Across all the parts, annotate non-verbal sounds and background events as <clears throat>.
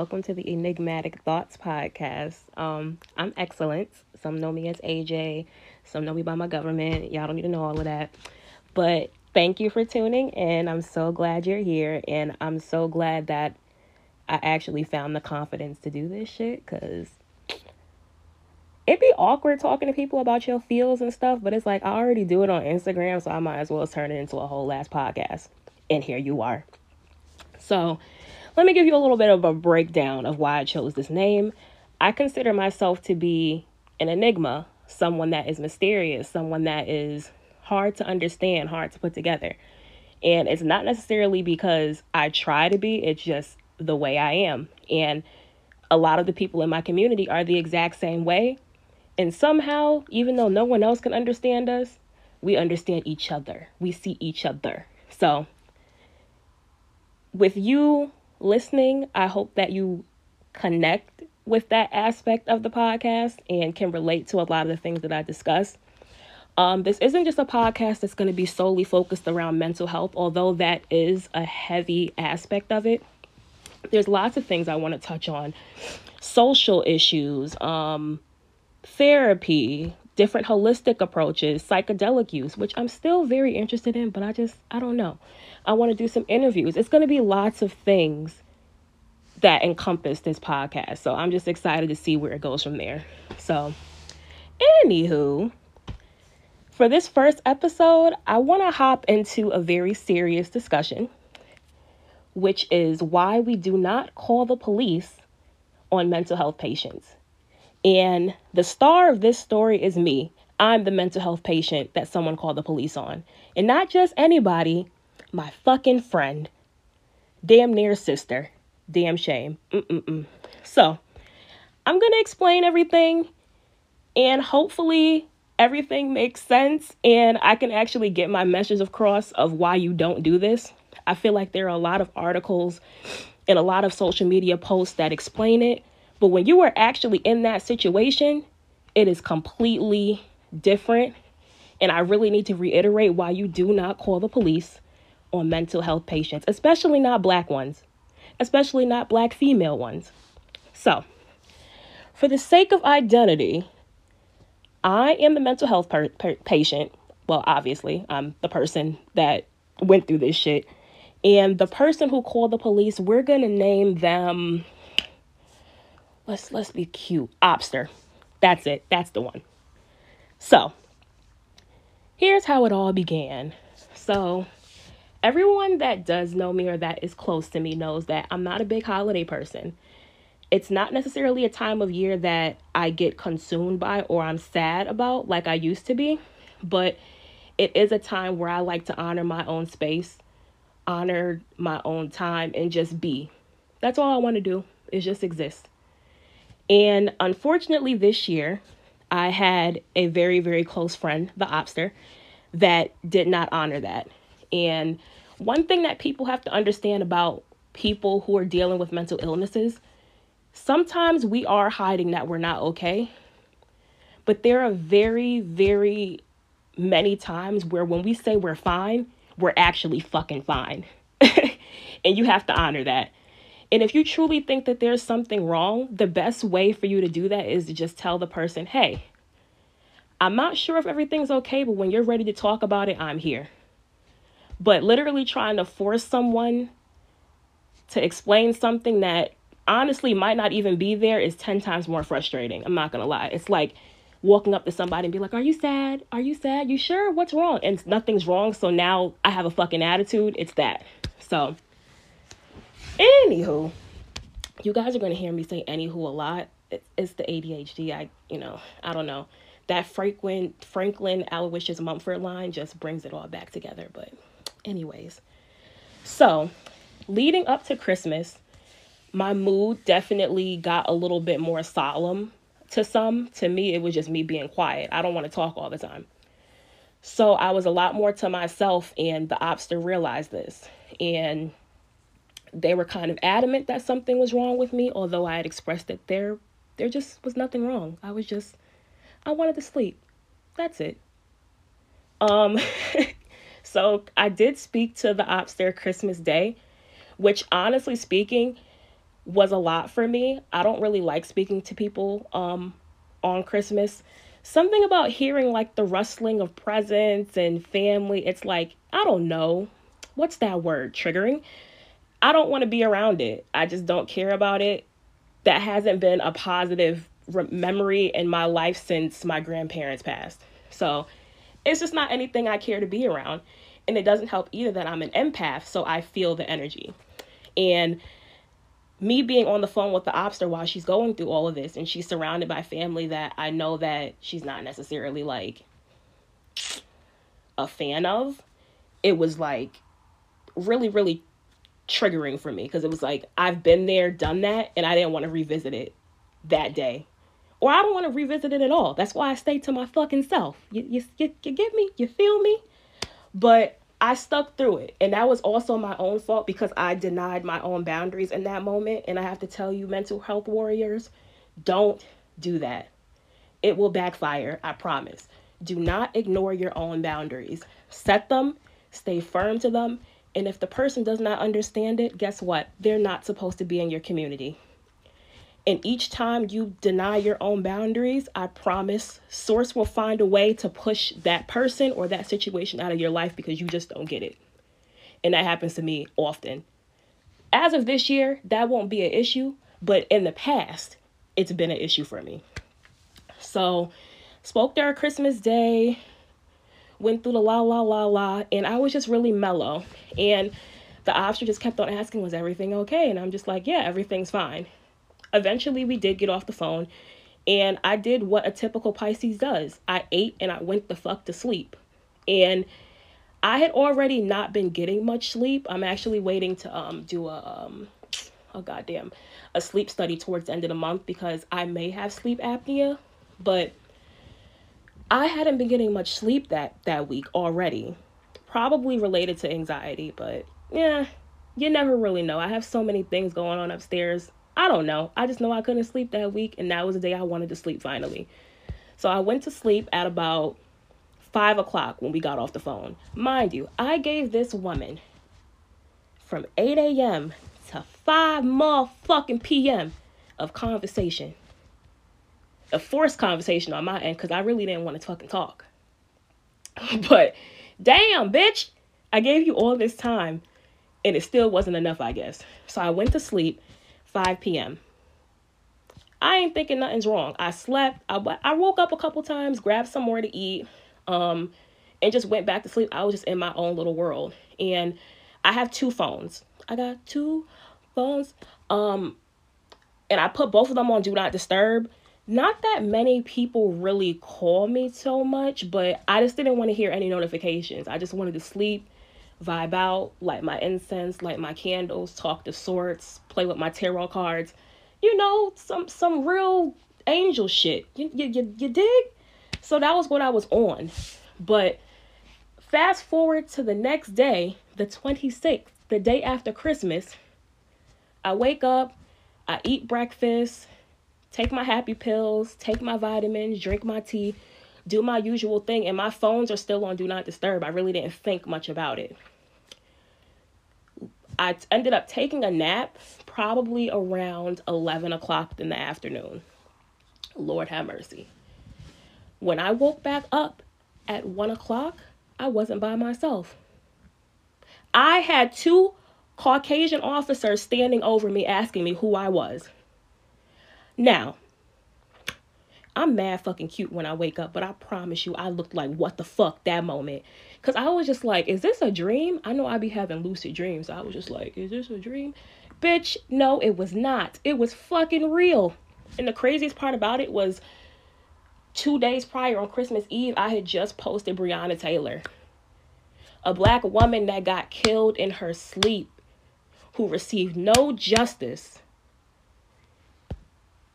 Welcome to the Enigmatic Thoughts podcast. Um, I'm Excellence. Some know me as AJ, some know me by my government. Y'all don't need to know all of that. But thank you for tuning in. I'm so glad you're here, and I'm so glad that I actually found the confidence to do this shit because it'd be awkward talking to people about your feels and stuff, but it's like I already do it on Instagram, so I might as well turn it into a whole last podcast. And here you are. So, let me give you a little bit of a breakdown of why I chose this name. I consider myself to be an enigma, someone that is mysterious, someone that is hard to understand, hard to put together. And it's not necessarily because I try to be, it's just the way I am. And a lot of the people in my community are the exact same way. And somehow, even though no one else can understand us, we understand each other. We see each other. So, with you listening, I hope that you connect with that aspect of the podcast and can relate to a lot of the things that I discuss. Um, this isn't just a podcast that's going to be solely focused around mental health, although that is a heavy aspect of it. There's lots of things I want to touch on social issues, um, therapy, different holistic approaches, psychedelic use, which I'm still very interested in, but I just, I don't know. I want to do some interviews. It's going to be lots of things that encompass this podcast. So I'm just excited to see where it goes from there. So, anywho, for this first episode, I want to hop into a very serious discussion, which is why we do not call the police on mental health patients. And the star of this story is me. I'm the mental health patient that someone called the police on. And not just anybody, my fucking friend, damn near sister. Damn shame. Mm-mm-mm. So, I'm going to explain everything and hopefully everything makes sense and I can actually get my message across of why you don't do this. I feel like there are a lot of articles and a lot of social media posts that explain it, but when you are actually in that situation, it is completely different. And I really need to reiterate why you do not call the police on mental health patients, especially not black ones, especially not black female ones. So, for the sake of identity, I am the mental health per- per- patient. Well, obviously, I'm the person that went through this shit. And the person who called the police, we're going to name them let's let's be cute. Obster. That's it. That's the one. So, here's how it all began. So, everyone that does know me or that is close to me knows that I'm not a big holiday person. It's not necessarily a time of year that I get consumed by or I'm sad about like I used to be, but it is a time where I like to honor my own space, honor my own time, and just be. That's all I want to do is just exist. And unfortunately, this year, I had a very, very close friend, the Obster, that did not honor that. And one thing that people have to understand about people who are dealing with mental illnesses sometimes we are hiding that we're not okay. But there are very, very many times where when we say we're fine, we're actually fucking fine. <laughs> and you have to honor that. And if you truly think that there's something wrong, the best way for you to do that is to just tell the person, hey, I'm not sure if everything's okay, but when you're ready to talk about it, I'm here. But literally trying to force someone to explain something that honestly might not even be there is 10 times more frustrating. I'm not going to lie. It's like walking up to somebody and be like, Are you sad? Are you sad? You sure? What's wrong? And nothing's wrong. So now I have a fucking attitude. It's that. So, anywho, you guys are going to hear me say anywho a lot. It's the ADHD. I, you know, I don't know. That Franklin, Franklin Aloysius Mumford line just brings it all back together. But anyways. So, leading up to Christmas, my mood definitely got a little bit more solemn to some. To me, it was just me being quiet. I don't want to talk all the time. So, I was a lot more to myself, and the obster realized this. And they were kind of adamant that something was wrong with me, although I had expressed that there there just was nothing wrong. I was just I wanted to sleep. That's it. Um <laughs> So I did speak to the obster Christmas Day, which honestly speaking was a lot for me. I don't really like speaking to people um, on Christmas. Something about hearing like the rustling of presents and family, it's like, I don't know. What's that word? Triggering. I don't want to be around it. I just don't care about it. That hasn't been a positive re- memory in my life since my grandparents passed. So it's just not anything I care to be around. And it doesn't help either that I'm an empath, so I feel the energy. And me being on the phone with the obster while she's going through all of this and she's surrounded by family that I know that she's not necessarily like a fan of, it was like really, really triggering for me because it was like I've been there, done that, and I didn't want to revisit it that day. Or I don't want to revisit it at all. That's why I stay to my fucking self. You, you, you, you get me? You feel me? But I stuck through it. And that was also my own fault because I denied my own boundaries in that moment. And I have to tell you, mental health warriors, don't do that. It will backfire, I promise. Do not ignore your own boundaries. Set them, stay firm to them. And if the person does not understand it, guess what? They're not supposed to be in your community. And each time you deny your own boundaries, I promise Source will find a way to push that person or that situation out of your life because you just don't get it. And that happens to me often. As of this year, that won't be an issue, but in the past, it's been an issue for me. So, spoke there Christmas Day, went through the la la la la, and I was just really mellow. And the obster just kept on asking, Was everything okay? And I'm just like, Yeah, everything's fine eventually we did get off the phone and I did what a typical Pisces does. I ate and I went the fuck to sleep. And I had already not been getting much sleep. I'm actually waiting to um do a um oh goddamn a sleep study towards the end of the month because I may have sleep apnea, but I hadn't been getting much sleep that that week already. Probably related to anxiety, but yeah, you never really know. I have so many things going on upstairs. I don't know. I just know I couldn't sleep that week, and that was the day I wanted to sleep finally. So I went to sleep at about five o'clock when we got off the phone. Mind you, I gave this woman from 8 a.m. to 5 motherfucking p.m. of conversation. A forced conversation on my end because I really didn't want to fucking talk. <laughs> but damn, bitch, I gave you all this time and it still wasn't enough, I guess. So I went to sleep 5 p.m. I ain't thinking nothing's wrong. I slept. I, I woke up a couple times, grabbed some more to eat, um, and just went back to sleep. I was just in my own little world. And I have two phones. I got two phones. Um, and I put both of them on Do Not Disturb. Not that many people really call me so much, but I just didn't want to hear any notifications. I just wanted to sleep vibe out, light my incense, light my candles, talk to Source, play with my tarot cards. You know, some some real angel shit. You you you, you dig? So that was what I was on. But fast forward to the next day, the 26th, the day after Christmas, I wake up, I eat breakfast, take my happy pills, take my vitamins, drink my tea, do my usual thing, and my phones are still on Do Not Disturb. I really didn't think much about it. I ended up taking a nap probably around 11 o'clock in the afternoon. Lord have mercy. When I woke back up at 1 o'clock, I wasn't by myself. I had two Caucasian officers standing over me asking me who I was. Now, I'm mad fucking cute when I wake up, but I promise you, I looked like what the fuck that moment. Cause I was just like, is this a dream? I know I be having lucid dreams. I was just like, is this a dream? Bitch, no, it was not. It was fucking real. And the craziest part about it was two days prior on Christmas Eve, I had just posted Breonna Taylor, a black woman that got killed in her sleep, who received no justice.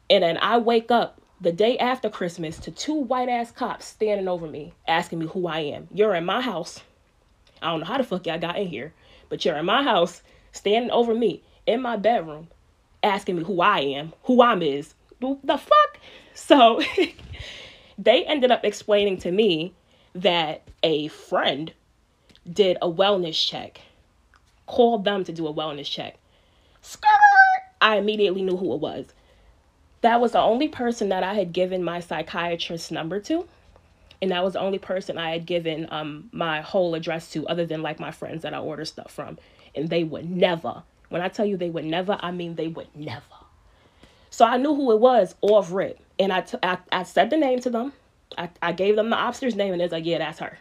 And then I wake up the day after Christmas to two white ass cops standing over me asking me who I am. You're in my house. I don't know how the fuck y'all got in here, but you're in my house standing over me in my bedroom asking me who I am, who I'm is. The fuck? So <laughs> they ended up explaining to me that a friend did a wellness check called them to do a wellness check. Skirt! I immediately knew who it was. That was the only person that I had given my psychiatrist's number to. And that was the only person I had given um, my whole address to, other than like my friends that I order stuff from. And they would never, when I tell you they would never, I mean they would never. So I knew who it was off rip. And I, t- I, I said the name to them. I, I gave them the obster's name, and it's like, yeah, that's her.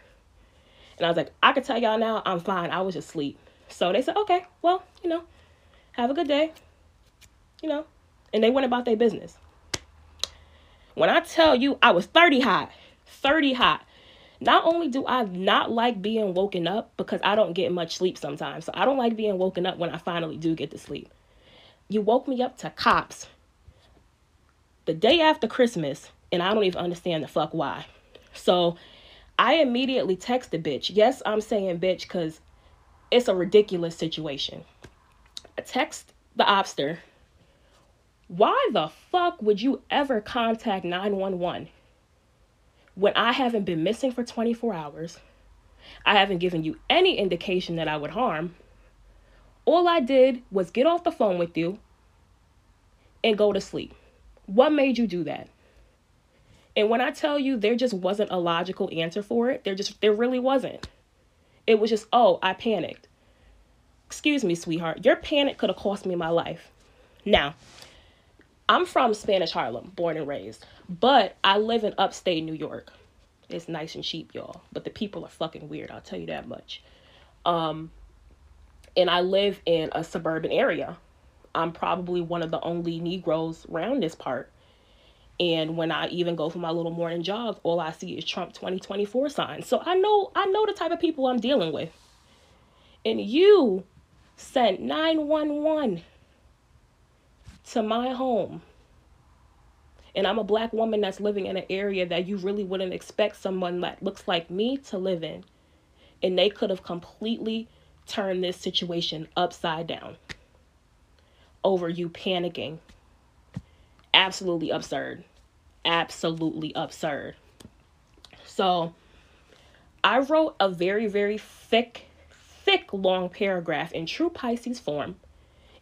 And I was like, I can tell y'all now, I'm fine. I was just asleep. So they said, okay, well, you know, have a good day. You know, and they went about their business. When I tell you I was 30 hot, 30 hot. Not only do I not like being woken up because I don't get much sleep sometimes. So I don't like being woken up when I finally do get to sleep. You woke me up to cops the day after Christmas and I don't even understand the fuck why. So I immediately texted the bitch. Yes, I'm saying bitch because it's a ridiculous situation. I text the obster. Why the fuck would you ever contact 911 when I haven't been missing for 24 hours? I haven't given you any indication that I would harm. All I did was get off the phone with you and go to sleep. What made you do that? And when I tell you there just wasn't a logical answer for it, there just there really wasn't. It was just, "Oh, I panicked." Excuse me, sweetheart. Your panic could have cost me my life. Now, I'm from Spanish Harlem, born and raised, but I live in upstate New York. It's nice and cheap, y'all, but the people are fucking weird, I'll tell you that much. Um and I live in a suburban area. I'm probably one of the only Negroes around this part. And when I even go for my little morning jogs, all I see is Trump 2024 signs. So I know I know the type of people I'm dealing with. And you sent 911 to my home. And I'm a black woman that's living in an area that you really wouldn't expect someone that looks like me to live in. And they could have completely turned this situation upside down over you panicking absolutely absurd. Absolutely absurd. So I wrote a very, very thick, thick, long paragraph in true Pisces form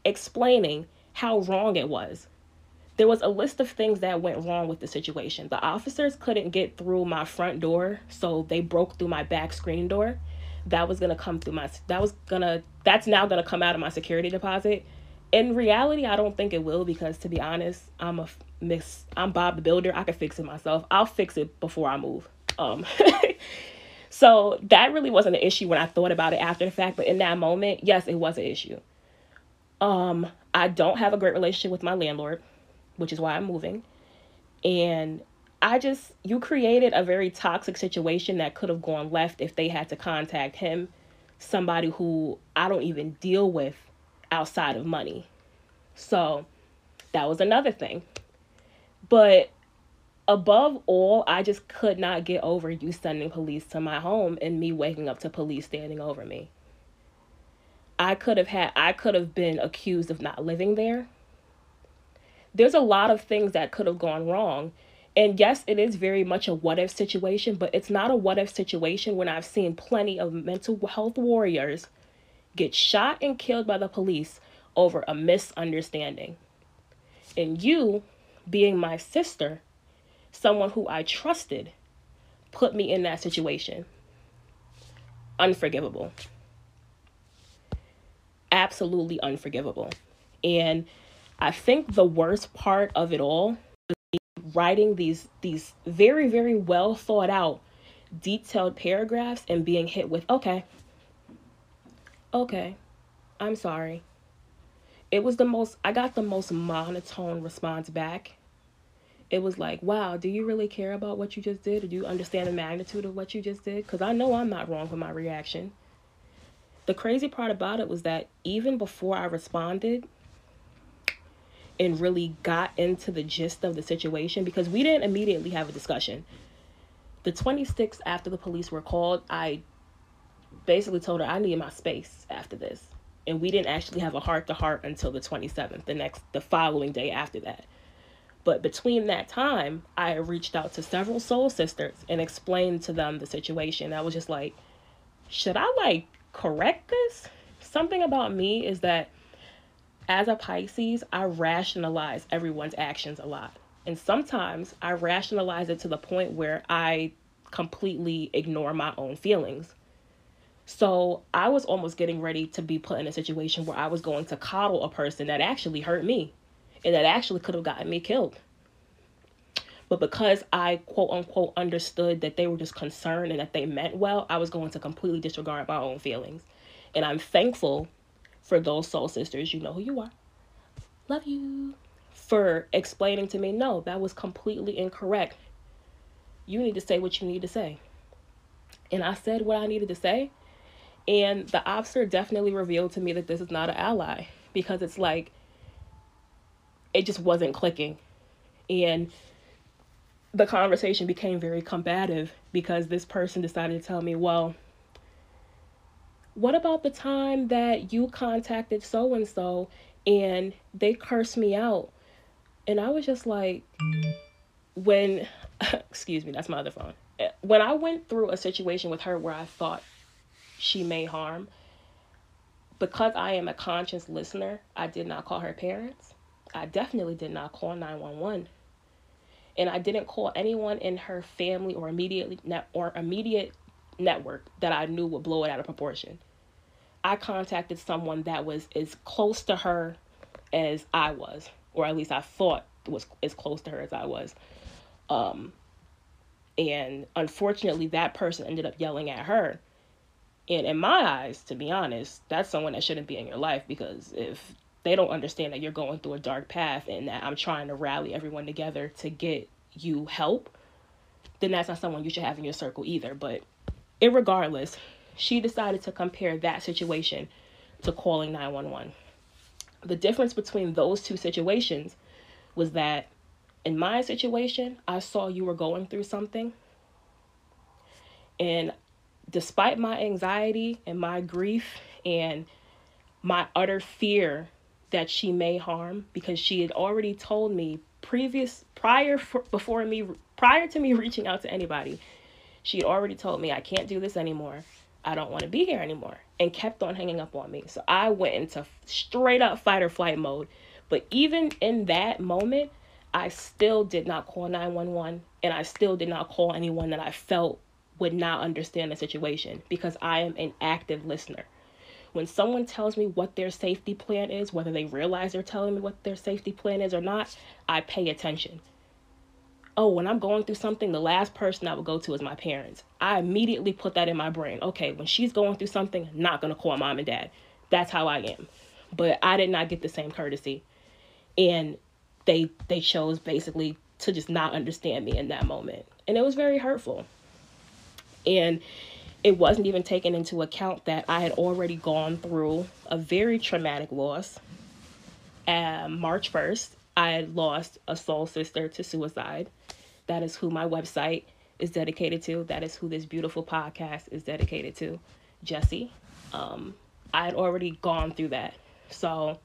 explaining how wrong it was. There was a list of things that went wrong with the situation. The officers couldn't get through my front door, so they broke through my back screen door. That was gonna come through my that was gonna that's now gonna come out of my security deposit in reality, I don't think it will because to be honest, I'm a miss. I'm Bob the Builder. I can fix it myself. I'll fix it before I move. Um, <laughs> so that really wasn't an issue when I thought about it after the fact. But in that moment, yes, it was an issue. Um, I don't have a great relationship with my landlord, which is why I'm moving, and I just you created a very toxic situation that could have gone left if they had to contact him, somebody who I don't even deal with outside of money. So that was another thing. But above all, I just could not get over you sending police to my home and me waking up to police standing over me. I could have had I could have been accused of not living there. There's a lot of things that could have gone wrong. And yes, it is very much a what if situation, but it's not a what if situation when I've seen plenty of mental health warriors get shot and killed by the police over a misunderstanding. And you, being my sister, someone who I trusted, put me in that situation. Unforgivable. Absolutely unforgivable. And I think the worst part of it all was writing these these very very well thought out detailed paragraphs and being hit with okay okay, I'm sorry. It was the most, I got the most monotone response back. It was like, wow, do you really care about what you just did? or do you understand the magnitude of what you just did? Because I know I'm not wrong for my reaction. The crazy part about it was that even before I responded and really got into the gist of the situation, because we didn't immediately have a discussion. The 26th after the police were called, I basically told her I need my space after this. And we didn't actually have a heart to heart until the 27th, the next the following day after that. But between that time, I reached out to several soul sisters and explained to them the situation. I was just like, should I like correct this? something about me is that as a Pisces, I rationalize everyone's actions a lot. And sometimes I rationalize it to the point where I completely ignore my own feelings. So I was almost getting ready to be put in a situation where I was going to coddle a person that actually hurt me and that actually could have gotten me killed. But because I quote unquote understood that they were just concerned and that they meant well, I was going to completely disregard my own feelings. And I'm thankful for those soul sisters. You know who you are. Love you. For explaining to me, no, that was completely incorrect. You need to say what you need to say. And I said what I needed to say. And the obster definitely revealed to me that this is not an ally because it's like, it just wasn't clicking. And the conversation became very combative because this person decided to tell me, well, what about the time that you contacted so and so and they cursed me out? And I was just like, when, <laughs> excuse me, that's my other phone. When I went through a situation with her where I thought she may harm, because I am a conscious listener, I did not call her parents. I definitely did not call 911 and I didn't call anyone in her family or immediately net or immediate network that I knew would blow it out of proportion. I contacted someone that was as close to her as I was, or at least I thought was as close to her as I was. Um, and unfortunately, that person ended up yelling at her. And in my eyes, to be honest, that's someone that shouldn't be in your life because if they don't understand that you're going through a dark path and that I'm trying to rally everyone together to get you help, then that's not someone you should have in your circle either. But regardless, she decided to compare that situation to calling 911. The difference between those two situations was that in my situation, I saw you were going through something. And despite my anxiety and my grief and my utter fear that she may harm because she had already told me previous prior for, before me prior to me reaching out to anybody she had already told me i can't do this anymore. I don't want to be here anymore and kept on hanging up on me. So i went into straight up fight or flight mode. But even in that moment i still did not call 911 and i still did not call anyone that i felt would not understand the situation because i am an active listener when someone tells me what their safety plan is, whether they realize they're telling me what their safety plan is or not, I pay attention. Oh, when I'm going through something, the last person I would go to is my parents. I immediately put that in my brain. Okay, when she's going through something, I'm not going to call mom and dad. That's how I am. But I did not get the same courtesy. And they they chose basically to just not understand me in that moment. And it was very hurtful. And it wasn't even taken into account that I had already gone through a very traumatic loss. March 1st, I had lost a soul sister to suicide. That is who my website is dedicated to. That is who this beautiful podcast is dedicated to, Jesse. Um, I had already gone through that. So,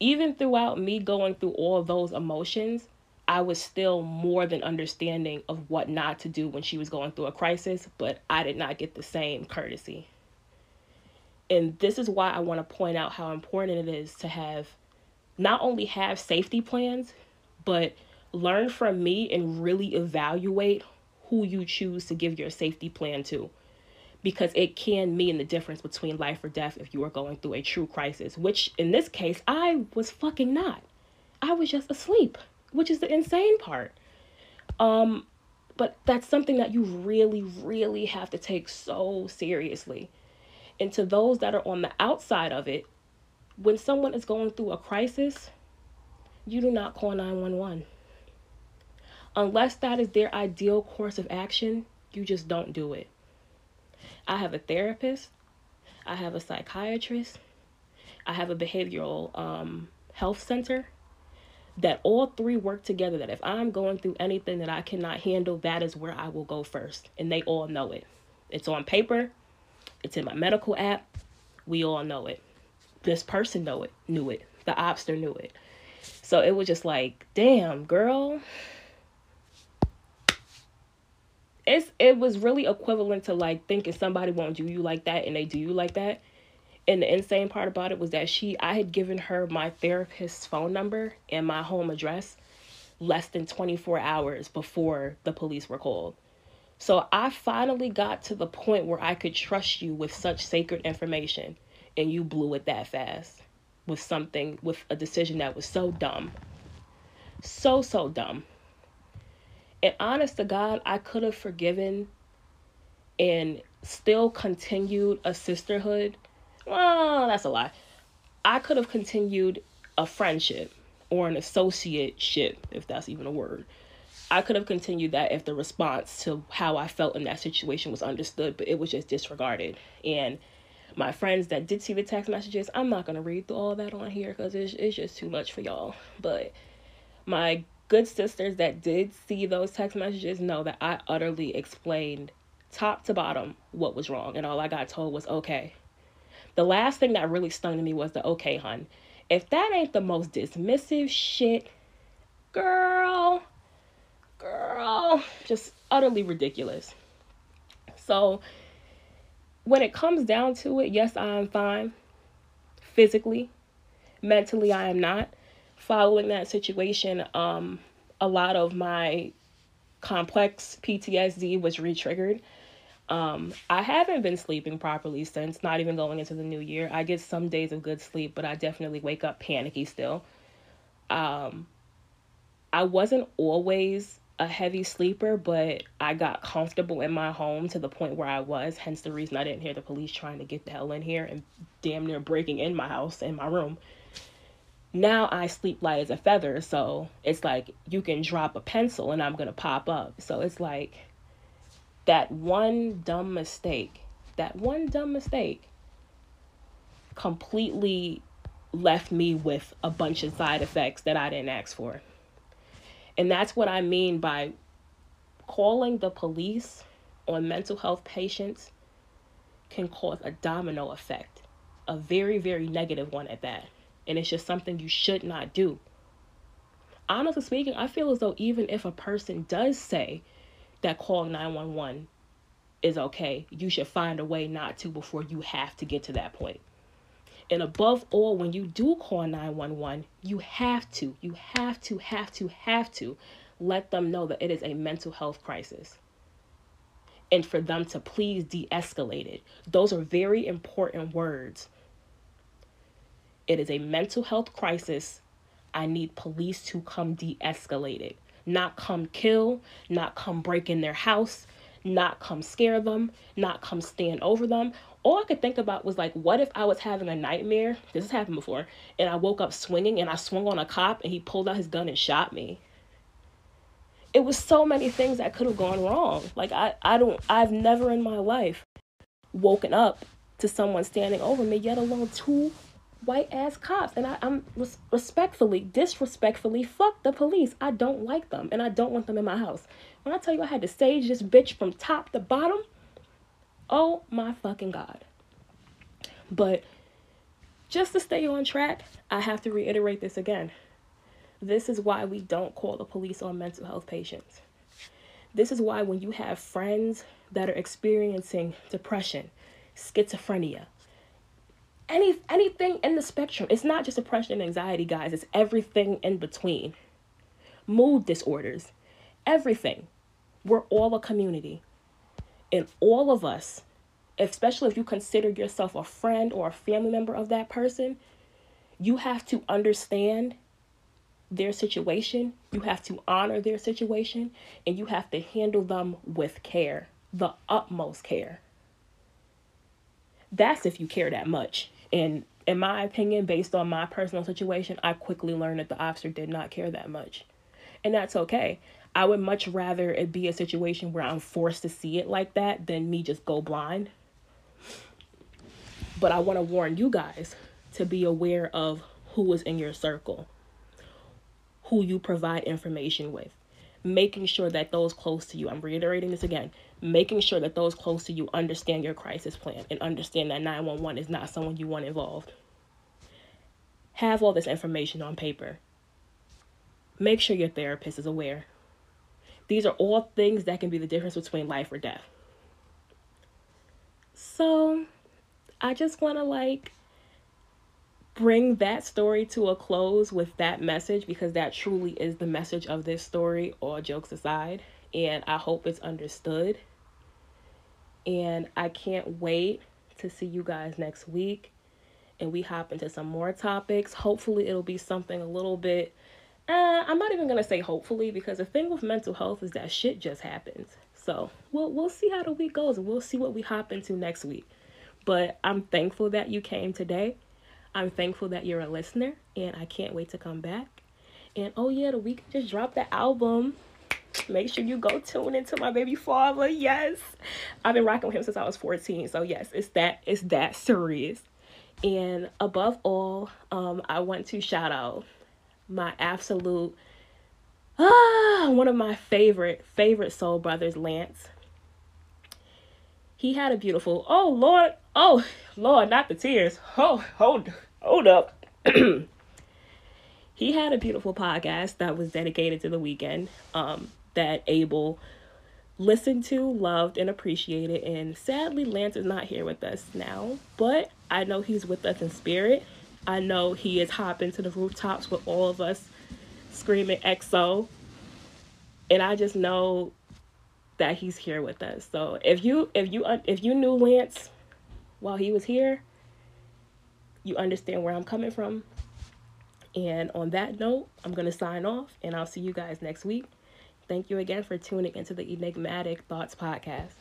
even throughout me going through all those emotions, I was still more than understanding of what not to do when she was going through a crisis, but I did not get the same courtesy. And this is why I want to point out how important it is to have not only have safety plans, but learn from me and really evaluate who you choose to give your safety plan to. Because it can mean the difference between life or death if you are going through a true crisis, which in this case, I was fucking not. I was just asleep which is the insane part. Um, but that's something that you really, really have to take so seriously. And to those that are on the outside of it, when someone is going through a crisis, you do not call 911. Unless that is their ideal course of action, you just don't do it. I have a therapist, I have a psychiatrist, I have a behavioral um, health center that all three work together that if i'm going through anything that i cannot handle that is where i will go first. And they all know it. It's on paper. It's in my medical app. We all know it. This person know it knew it. The obster knew it. So it was just like damn girl. It's it was really equivalent to like thinking somebody won't do you like that and they do you like that And the insane part about it was that she I had given her my therapist's phone number and my home address less than 24 hours before the police were called. So I finally got to the point where I could trust you with such sacred information and you blew it that fast with something with a decision that was so dumb. So so dumb. And honest to God, I could have forgiven and still continued a sisterhood. Well, that's a lie. I could have continued a friendship or an associateship, if that's even a word. I could have continued that if the response to how I felt in that situation was understood, but it was just disregarded. And my friends that did see the text messages, I'm not going to read through all that on here because it's, it's just too much for y'all. But my good sisters that did see those text messages know that I utterly explained top to bottom what was wrong. And all I got told was okay. The last thing that really stung to me was the okay, hun. If that ain't the most dismissive shit, girl, girl, just utterly ridiculous. So, when it comes down to it, yes, I am fine physically. Mentally, I am not. Following that situation, um, a lot of my complex PTSD was retriggered. Um, I haven't been sleeping properly since, not even going into the new year. I get some days of good sleep, but I definitely wake up panicky still. Um, I wasn't always a heavy sleeper, but I got comfortable in my home to the point where I was, hence the reason I didn't hear the police trying to get the hell in here and damn near breaking in my house, in my room. Now I sleep light as a feather, so it's like you can drop a pencil and I'm gonna pop up. So it's like that one dumb mistake, that one dumb mistake completely left me with a bunch of side effects that I didn't ask for. And that's what I mean by calling the police on mental health patients can cause a domino effect, a very, very negative one at that. And it's just something you should not do. Honestly speaking, I feel as though even if a person does say that calling 911 is okay, you should find a way not to before you have to get to that point. And above all, when you do call 911, you have to, you have to, have to, have to let them know that it is a mental health crisis. And for them to please de escalate it. Those are very important words. It is a mental health crisis. I need police to come de escalate it. Not come kill, not come break in their house, not come scare them, not come stand over them, all I could think about was like, what if I was having a nightmare? This has happened before. And I woke up swinging and I swung on a cop and he pulled out his gun and shot me. It was so many things that could have gone wrong. Like I, I don't I've never in my life woken up to someone standing over me, yet alone two white ass cops. And I, I'm res- respectfully, disrespectfully, fuck the police. I don't like them and I don't want them in my house. When I tell you I had to stage this bitch from top to bottom, Oh my fucking God. But just to stay on track, I have to reiterate this again. This is why we don't call the police on mental health patients. This is why when you have friends that are experiencing depression, schizophrenia, any anything in the spectrum, it's not just depression and anxiety, guys, it's everything in between. Mood disorders, everything. We're all a community. And all of us, especially if you consider yourself a friend or a family member of that person, you have to understand their situation, you have to honor their situation, and you have to handle them with care, the utmost care. That's if you care that much. And in my opinion, based on my personal situation, I quickly learned that the obster did not care that much. And that's okay. I would much rather it be a situation where I'm forced to see it like that than me just go blind. But I want to warn you guys to be aware of who is in your circle, who you provide information with, making sure that those close to you, I'm reiterating this again, making sure that those close to you understand your crisis plan and understand that 911 is not someone you want involved. Have all this information on paper. Make sure your therapist is aware. These are all things that can be the difference between life or death. So, I just want to like bring that story to a close with that message because that truly is the message of this story, all jokes aside. And I hope it's understood. And I can't wait to see you guys next week and we hop into some more topics. Hopefully, it'll be something a little bit. Uh, I'm not even gonna say hopefully because the thing with mental health is that shit just happens. So we'll we'll see how the week goes and we'll see what we hop into next week. But I'm thankful that you came today. I'm thankful that you're a listener and I can't wait to come back. And oh yeah, the Weeknd just dropped the album. Make sure you go tune into my baby father. Yes. I've been rocking with him since I was 14. So yes, it's that it's that serious. And above all, um, I want to shout out my absolute ah one of my favorite favorite soul brothers, Lance. He had a beautiful oh Lord oh Lord not the tears oh hold hold up. <clears throat> he had a beautiful podcast that was dedicated to the Weeknd um, that Abel listened to, loved, and appreciated. And sadly, Lance is not here with us now, but I know he's with us in spirit. I know he is hopping to the rooftops with all of us screaming XO. And I just know that he's here with us. So if you if you if you knew Lance while he was here, you understand where I'm coming from. And on that note, I'm going to sign off and I'll see you guys next week. Thank you again for tuning into the Enigmatic Thoughts podcast.